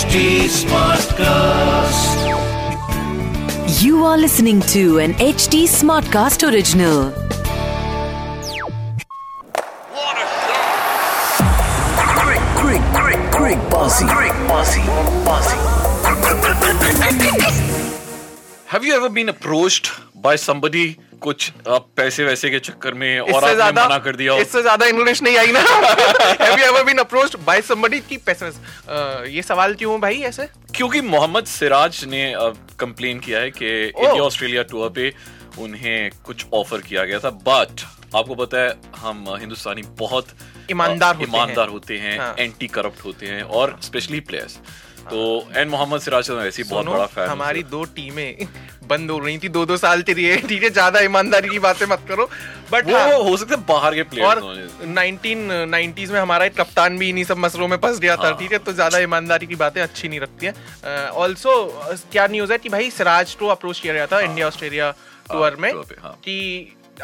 HD Smartcast. You are listening to an HD Smartcast original. Quick, quick, quick, quick, bossy, quick, bossy, bossy. Have you ever been approached by somebody कुछ आप पैसे वैसे के चक्कर में और आपने ज़्यादा मना कर दिया। इससे ज़्यादा इंग्लिश नहीं आई ना। Have you ever been approached by somebody की पैसे ये सवाल क्यों भाई ऐसे? क्योंकि मोहम्मद सिराज ने कंप्लेन किया है कि इंडिया ऑस्ट्रेलिया टूर पे उन्हें कुछ ऑफ़र किया गया था। बट आपको पता है हम हिंदुस्तानी बहुत ईमानदार होते ईमानदार हैं। होते हैं हाँ। एंटी करप्ट होते हैं और स्पेशली प्लेयर्स तो एंड मोहम्मद सिराज वैसे बहुत बड़ा फ़ैन हमारी दो टीमें बंद हो रही थी दो दो साल चली है ठीक है ज़्यादा ईमानदारी की बातें मत करो बट वो वो हो सकते हैं बाहर के प्लेयर और प्लेयर्स 1990s में हमारा एक कप्तान भी इन्हीं सब मसलों में फंस गया था हाँ। ठीक है तो ज़्यादा ईमानदारी की बातें अच्छी नहीं लगती है ऑल्सो क्या न्यूज़ है कि भाई सिराज को अप्रोच किया गया था इंडिया ऑस्ट्रेलिया टूर में हाँ। कि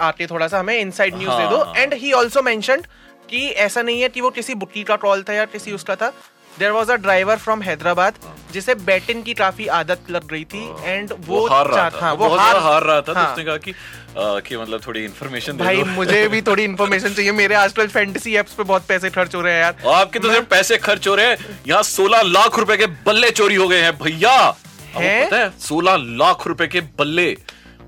आके थोड़ा सा हमें इनसाइड न्यूज़ दे दो। एंड ही ऑल्सो मैंशन कि ऐसा नहीं है कि वो किसी बुकी का ट्रॉल था या किसी उसका था there was a driver from Hyderabad जिसे बैटिंग की काफ़ी आदत लग रही थी एंड वो, वो हार रहा था। हाँ, वो ज़्यादा हार रहा था तो हाँ। उसने कहा कि अ, कि मतलब थोड़ी इन्फॉर्मेशन भाई मुझे भी थोड़ी इन्फॉर्मेशन चाहिए। मेरे आजकल फैंटेसी एप्स पे बहुत पैसे खर्च हो रहे हैं यार। आपके तो सिर्फ़ पैसे खर्च हो रहे हैं। यहाँ सोलह लाख रुपए के बल्ले चोरी हो गए हैं भैया। हैं? है सोलह लाख रुपए के बल्ले।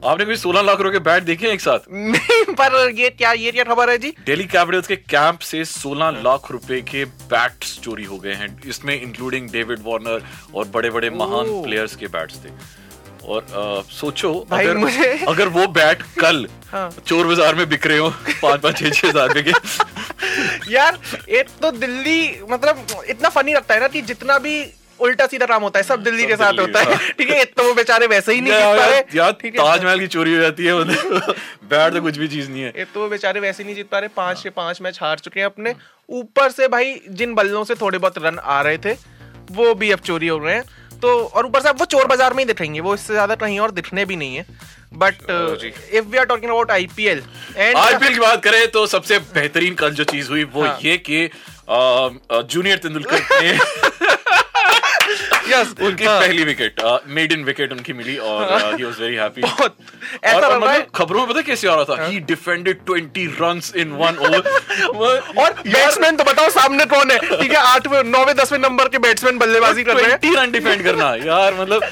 आपने कोई सोलह लाख रुपए के बैट देखे एक साथ? नहीं पर ये क्या ये क्या खबर है जी? दिल्ली कैपिटल्स के कैंप से 16 लाख रुपए के बैट्स चोरी हो गए हैं। इसमें इंक्लूडिंग डेविड वार्नर और बड़े बड़े महान प्लेयर्स के बैट्स थे। और अ, सोचो भाई अगर मुझे- अगर वो बैट कल हाँ। चोर बाज़ार में बिक रहे हो पाँच पाँच छह छह हज़ार रुपए के यार एक तो दिल्ली मतलब इतना फनी लगता है ना कि जितना भी उल्टा सीधा काम होता है सब दिल्ली के साथ होता है। हाँ। ठीक है तो वो बेचारे वैसे ही नहीं जीत पा रहे है ताजमहल की चोरी हो जाती है बैट तो। कुछ भी चीज़ नहीं है। तो वो बेचारे वैसे ही नहीं जीत पा रहे पाँच से पाँच मैच हार चुके हैं अपने। ऊपर से भाई जिन बल्लों से थोड़े बहुत रन आ रहे थे वो भी अब चोरी हो रहे हैं। तो और ऊपर से अब वो चोर बाज़ार में ही दिखेंगे वो इससे ज़्यादा कहीं और दिखने भी नहीं है। But if we are talking about IPL and IPL की बात करें तो सबसे बेहतरीन कल जो चीज़ हुई वो हाँ। ये कि जूनियर तेंदुलकर ने यस उनकी पहली विकेट मेड इन विकेट उनकी मिली और ही वाज वेरी हैप्पी बहुत ऐसा लग रहा मतलब है। हाँ। खबरों में पता कैसे आ रहा था? ही। Defended 20 runs in one over और बैट्समैन तो बताओ सामने कौन है? ठीक है आठवें नौवे दसवें नंबर के बैट्समैन बल्लेबाजी कर रहे हैं। 20 रन डिफेंड करना। यार मतलब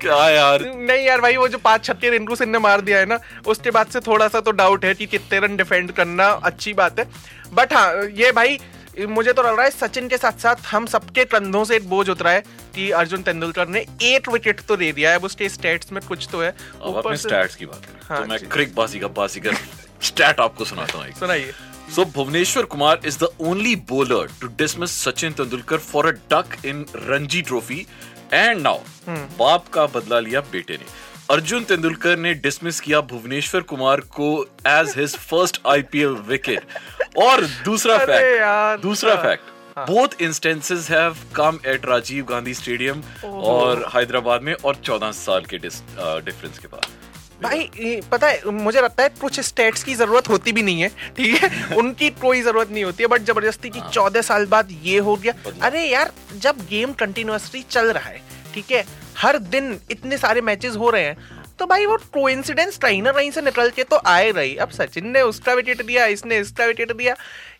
क्या यार। नहीं यार भाई वो जो पाँच छक्के रिंकू सिंह ने मार दिया है ना उसके बाद से थोड़ा सा तो डाउट है कि कितने रन डिफेंड करना अच्छी बात है। बट हाँ ये भाई मुझे तो लग रहा है सचिन के साथ साथ हम सबके कंधों से एक बोझ उतरा है कि अर्जुन तेंदुलकर ने एट विकेट तो दे दिया है। अब उसके स्टेट्स में कुछ तो है। से- स्टैट्स की बात हाँ तो मैं। क्रिक बासी का बासी का स्टैट आपको सुनाता हूँ सुनाइए। So Bhuvneshwar Kumar is the only bowler to dismiss Sachin Tendulkar for a duck in Ranji Trophy and now बाप का बदला लिया बेटे ने। अर्जुन तेंदुलकर ने डिसमिस किया भुवनेश्वर कुमार को as his first IPL wicket और दूसरा फैक्ट दूसरा हाँ, fact both instances have come at Rajiv Gandhi stadium और हैदराबाद में और 14 साल के डिफरेंस के बाद। भाई पता है मुझे लगता है कुछ स्टेट्स की ज़रूरत होती भी नहीं है ठीक है? उनकी कोई ज़रूरत नहीं होती है बट ज़बरदस्ती की चौदह साल बाद ये हो गया। अरे यार जब गेम कंटिन्यूसली चल रहा है ठीक है? हर दिन इतने सारे मैचेस हो रहे हैं तो भाई वो कोइंसिडेंस कहीं ना कहीं से निकल के तो आए रही। अब सचिन ने उसका विकेट दिया, इसने इसका विकेट दिया।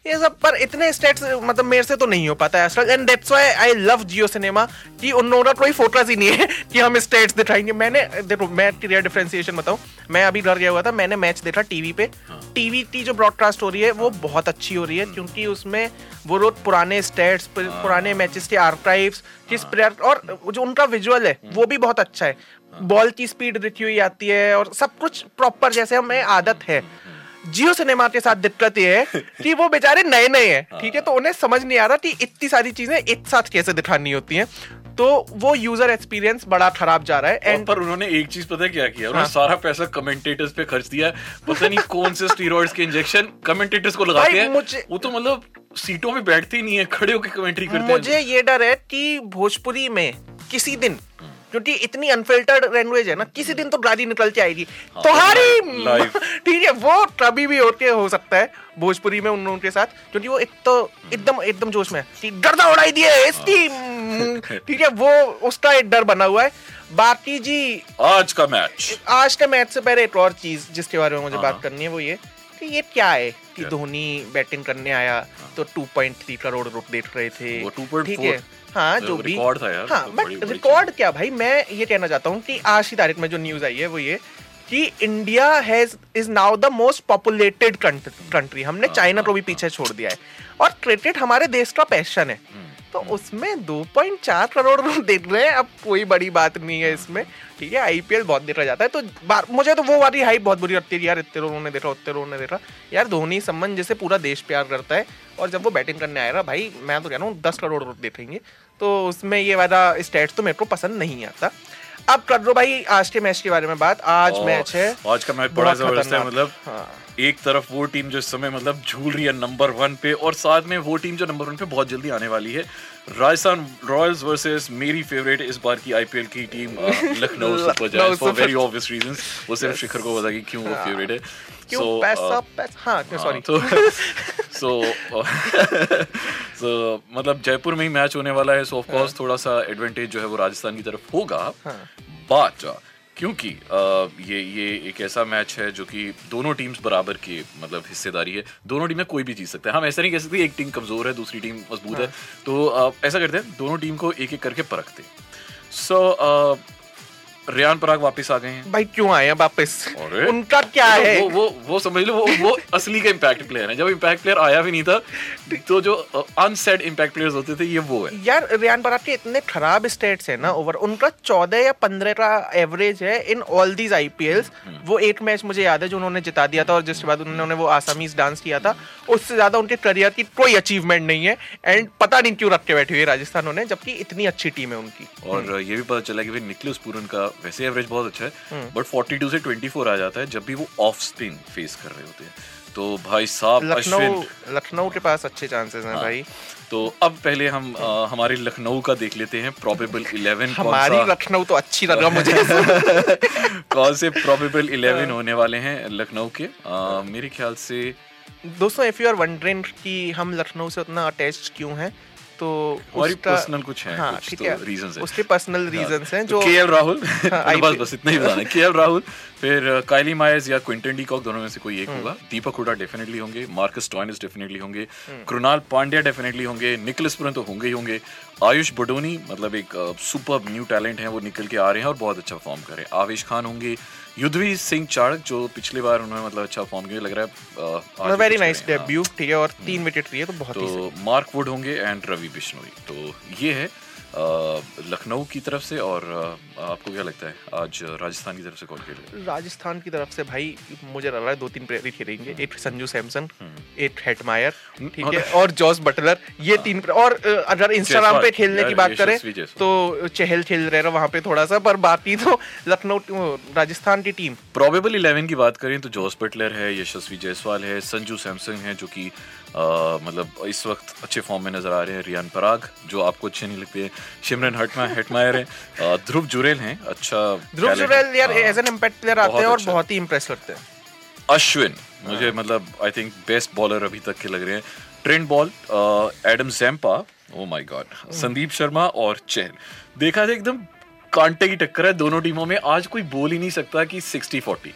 ये सब पर इतने स्टेट्स मतलब मेरे से तो नहीं हो पाता है and that's why I love Jio Cinema कि उन लोगों का कोई फोकस ही नहीं है कि हम स्टेट्स दिखाएँगे। मैंने देखो मैं क्लियर डिफरेंशिएशन बताऊँ। मैं अभी घर गया हुआ था मैंने मैच देखा टीवी पे। टीवी की जो ब्रॉडकास्ट हो रही है वो बहुत अच्छी हो रही है क्योंकि उसमें वो रोज पुराने स्टेट्स पुराने मैचेस के आर्काइव्स किस प्लेयर और जो उनका विजुअल है वो भी बहुत अच्छा है। बॉल की स्पीड दिखी हुई आती है और सब कुछ प्रॉपर जैसे हमें आदत है। जियो सिनेमा के साथ दिक्कत ये है कि वो बेचारे नए नए हैं। ठीक है तो उन्हें समझ नहीं आ रहा कि इतनी सारी चीज़ें एक साथ कैसे दिखानी होती हैं। तो वो यूज़र एक्सपीरियंस बड़ा खराब जा रहा है और एंड पर उन्होंने एक चीज़ पता है क्या किया? उन्होंने हाँ। सारा पैसा कमेंटेटर्स पे खर्च दिया है। पता नहीं कौन से स्टीरॉइड्स के इंजेक्शन कमेंटेटर्स को लगाते हैं। मुझे- वो तो मतलब सीटों में बैठते ही नहीं है खड़े होकर कमेंट्री करते मुझे ये डर है कि भोजपुरी में किसी दिन क्योंकि इतनी अनफिल्टर्ड लैंग्वेज है ना किसी दिन तो गाड़ी निकल के आएगी। तुम्हारी ठीक है वो कभी भी होके हो सकता है भोजपुरी में उन लोगों के साथ क्योंकि वो एक तो एकदम एकदम जोश में है। गर्दा उड़ाई दिए इसकी हम्म, ठीक है वो उसका एक डर बना हुआ है। बाकी जी आज का मैच आज के मैच से पहले एक और चीज़ जिसके बारे में मुझे हाँ, बात हाँ। करनी है वो ये कि ये क्या है कि धोनी बैटिंग करने आया तो 2.3 करोड़ रुपए देख रहे थे। वो 2.4 ठीक है। हाँ जो तो भी। रिकॉर्ड था यार, हाँ तो बट रिकॉर्ड क्या भाई? मैं ये कहना चाहता हूँ कि आज की तारीख में जो न्यूज़ आई है वो ये कि India has is now the most populated country हमने हाँ, चाइना हाँ, को भी पीछे छोड़ दिया है। और क्रिकेट हमारे देश का पैशन है। हम्म, तो उसमें 2.4 करोड़ देख रहे हैं। अब कोई बड़ी बात नहीं है इसमें। ठीक है आईपीएल बहुत देखा जाता है। तो मुझे तो वो वाली हाइप बहुत बुरी लगती है यार इतने लोगों ने देखा उतने लोगों ने देखा। यार धोनी संबंध जैसे पूरा देश प्यार करता है और जब वो बैटिंग करने आएगा भाई मैं तो कह रहा हूँ दस करोड़ देखेंगे। तो उसमें ये वाला स्टेट्स तो मेरे को पसंद नहीं आता। अब कर दो भाई आज के मैच के बारे में बात। आज मैच है। आज का मैच बड़ा ज़बरदस्त है मतलब। हाँ। एक तरफ़ वो टीम जो इस समय मतलब झूल रही है नंबर वन पे और साथ में वो टीम जो नंबर वन पे बहुत जल्दी आने वाली है। राजस्थान रॉयल्स वर्सेस मेरी फेवरेट इस बार की आईपीएल की team Lucknow Super Giants for very obvious reasons वो सिर्फ़ शिखर को पता कि क्यों वो फेवरेट है। क्यों So, पैसा uh, पैसा हाँ सॉरी सो सो मतलब जयपुर में ही मैच होने वाला है सो ऑफ़ कोर्स थोड़ा सा एडवांटेज जो है वो राजस्थान की तरफ़ होगा। हाँ। बट क्योंकि ये ये एक ऐसा मैच है जो कि दोनों टीम्स बराबर की मतलब हिस्सेदारी है। दोनों टीमें कोई भी जीत सकते हैं। हम ऐसा नहीं कह सकते एक टीम कमज़ोर है दूसरी टीम मज़बूत है। तो ऐसा करते हैं दोनों टीम को एक एक करके परखते सो रियान पराग वापस आ गए हैं। भाई क्यों आए हैं वापस? उनका क्या वो- है? वो वो वो समझ लो वो वो असली का इम्पैक्ट प्लेयर है। जब इम्पैक्ट प्लेयर आया भी नहीं था तो जो अनसेड इम्पैक्ट प्लेयर्स होते थे ये वो है। यार रियान पराग के इतने खराब स्टेट्स है ना ओवर उनका चौदह या पंद्रह का एवरेज है इन ऑल दीज आईपीएल्स वो एक मैच मुझे याद है जो उन्होंने जिता दिया था और जिसके बाद उन्होंने वो आसामीज डांस किया था। उससे ज़्यादा उनके करियर की कोई अचीवमेंट नहीं है। एंड पता नहीं क्यों रख के बैठे हुए राजस्थान ने जबकि इतनी अच्छी टीम है उनकी। और ये भी पता चला कि निकलस पूरन का वैसे एवरेज बहुत अच्छा है बट 42 से 24 आ जाता है जब भी वो ऑफ़ स्पिन फेस कर रहे होते हैं। तो भाई साहब लखनऊ अश्विन। लखनऊ के पास अच्छे चांसेस हैं हाँ। भाई। तो अब पहले हम अ, हमारे लखनऊ का देख लेते हैं प्रोबेबल 11 कौन हमारी लखनऊ तो अच्छी लगा मुझे। कौन से प्रोबेबल 11 हाँ। होने वाले हैं लखनऊ के? अ, मेरे ख्याल से दोस्तों इफ़ यू आर वंडरिंग कि हम लखनऊ से उतना अटैच क्यों हैं तो और पर्सनल कुछ है हाँ कुछ तो तो है हैं। उसके पर्सनल रीजंस हैं जो के एल राहुल हाँ, बस बस इतना ही बताना के एल राहुल फिर काइली मायर्स या क्विंटन डीकॉक दोनों में से कोई एक हम्म। होगा दीपक हुडा डेफिनेटली होंगे मार्कस टॉयनस डेफिनेटली होंगे। कृणाल पांड्या डेफिनेटली होंगे निकलस पुरन तो होंगे ही होंगे आयुष बडोनी मतलब एक सुपर न्यू टैलेंट है वो निकल के आ रहे हैं और बहुत अच्छा फॉर्म कर रहे हैं। आवेश खान होंगे युद्धवीर सिंह चाड़क जो पिछले बार उन्होंने मतलब अच्छा फॉर्म किया लग रहा है वेरी नाइस। डेब्यू ठीक है। और तीन विकेट लिए तो बहुत तो मार्क वुड होंगे एंड रवि बिश्नोई। तो ये है लखनऊ की तरफ़ से और आपको क्या लगता है? आज राजस्थान की तरफ़ से कौन खेलेगा? राजस्थान की तरफ़ से भाई मुझे लग रहा है दो तीन प्लेयर ही खेलेंगे। एक संजू सैमसन एक हेटमायर ठीक है और जॉस बटलर ये तीन और अगर इंस्टाग्राम पे खेलने की बात करें तो चहल खेल रहे वहाँ पे थोड़ा सा पर बाकी तो लखनऊ राजस्थान की टीम। प्रोबेबल इलेवन की बात करें तो जॉस बटलर है यशस्वी जायसवाल है संजू सैमसंग है जो कि मतलब इस वक्त अच्छे फॉर्म में नज़र आ रहे हैं रियान पराग जो आपको अच्छे नहीं लगते। हैं सिमरन हटमा हेटमायर है। ध्रुव जुरेल हैं। अच्छा ध्रुव जुरैल यार हाँ। एज एन इम्पैक्ट प्लेयर आते हैं और अच्छा। बहुत ही इंप्रेस करते हैं। अश्विन मुझे मतलब आई थिंक बेस्ट बॉलर अभी तक के लग रहे हैं। Trent Boult Adam Zampa oh my god Sandeep Sharma और चहल देखा जाए एकदम कांटे की टक्कर है दोनों टीमों में। आज कोई बोल ही नहीं सकता कि 60 40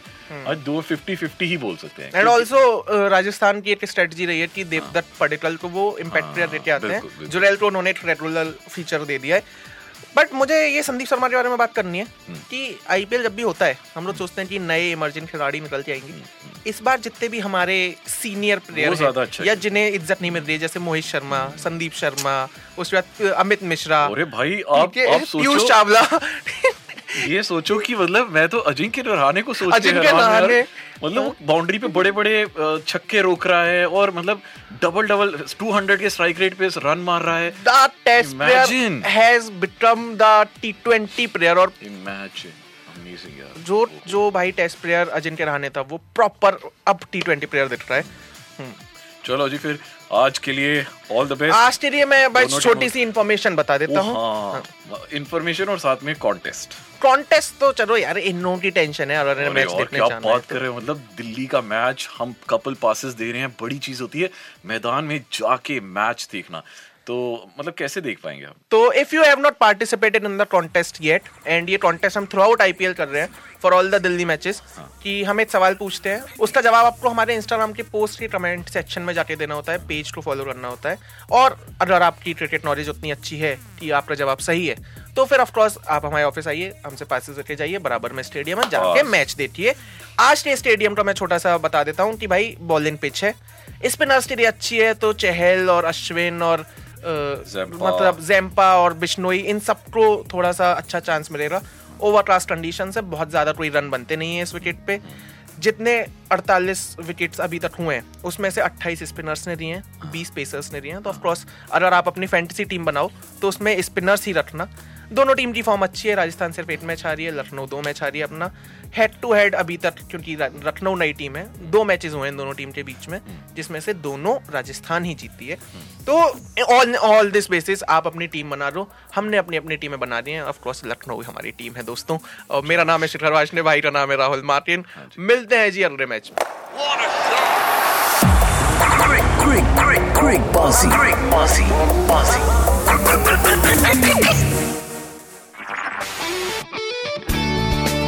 आज दो 50 50 ही बोल सकते हैं। एंड ऑल्सो राजस्थान की एक स्ट्रेटजी रही है कि देवदत्त पडिक्कल को वो इम्पैक्ट हाँ, प्लेयर लेके आते हैं। जुरैल को उन्होंने रेगुलर फीचर दे दिया है। बट मुझे ये संदीप शर्मा के बारे में बात करनी है हम्म। कि आईपीएल जब भी होता है हम लोग सोचते हैं कि नए इमर्जिंग खिलाड़ी निकल के आएँगे। इस बार जितने भी हमारे सीनियर प्लेयर हम्म, अच्छा या जिन्हें इज़्ज़त नहीं मिल रही है जैसे मोहित शर्मा संदीप शर्मा उसके बाद अमित मिश्रा अरे भाई आप आप पीयूष सोचो। चावला ये सोचो कि मतलब मैं तो अजिंक्य रहाणे को सोच अजिंक्य हैरान हूँ। मतलब वो बाउंड्री पे बड़े बड़े छक्के रोक रहा है और मतलब डबल डबल 200 के स्ट्राइक रेट पे रन मार रहा है। The test player has become the T twenty player और इमेजिन जो जो भाई टेस्ट प्लेयर अजिंक्य रहाणे था वो प्रॉपर अब टी ट्वेंटी प्लेयर दिख रहा है। चलो जी फिर आज के लिए ऑल द बेस्ट आज के लिए मैं बस छोटी सी इन्फॉर्मेशन बता देता हूँ। हाँ। और साथ में कॉन्टेस्ट कॉन्टेस्ट तो चलो यार इन की टेंशन है और अरे मैच और देखने क्या बात कर रहे हो मतलब दिल्ली का मैच हम कपल पासेस दे रहे हैं बड़ी चीज़ होती है मैदान में जाके मैच देखना। तो मतलब कैसे देख पाएँगे हम तो if you have not participated in the contest yet and ये कॉन्टेस्ट हम थ्रू आउट आईपीएल कर रहे हैं for all the Delhi matches कि हम एक सवाल पूछते हैं उसका जवाब आपको हमारे इंस्टाग्राम के पोस्ट के कमेंट सेक्शन में जाके देना होता है पेज को फॉलो करना होता है और अगर आपकी क्रिकेट नॉलेज उतनी अच्छी है कि आपका जवाब सही है तो फिर ऑफकोर्स आप हमारे ऑफ़िस आइए हमसे पासिस लेके जाइए बराबर में स्टेडियम है जाके मैच देखिए। आज के स्टेडियम का मैं छोटा सा बता देता हूँ कि भाई बॉलिंग पिच है स्पिनर्स के लिए अच्छी है तो चहल और अश्विन और। मतलब जैम्पा और बिश्नोई इन सबको थोड़ा सा अच्छा चांस मिलेगा। ओवर क्लास कंडीशन से बहुत ज़्यादा कोई रन बनते नहीं है इस विकेट पे। जितने 48 विकेट्स अभी तक हुए हैं उसमें से 28 स्पिनर्स ने दिए हैं 20 पेसर्स ने दिए हैं। तो ऑफकोर्स अगर आप अपनी फैंटेसी टीम बनाओ तो उसमें स्पिनर्स ही रखना। दोनों टीम की फॉर्म अच्छी है। राजस्थान सिर्फ़ एक मैच आ रही है लखनऊ दो मैच आ रही है अपना। हेड टू हेड अभी तक क्योंकि लखनऊ नई टीम है। दो मैचेस हुए हैं दोनों टीम के बीच में जिसमें से दोनों राजस्थान ही जीती है। तो ऑन ऑल दिस बेसिस आप अपनी टीम बना लो हमने अपनी अपनी टीमें बना दी हैं। ऑफ़ कोर्स लखनऊ हमारी टीम है दोस्तों। और मेरा नाम है शिखर वाशने भाई का नाम है राहुल मार्टिन। मिलते हैं जी अगले मैच में। Crick bossy. Crick bossy. Bossy.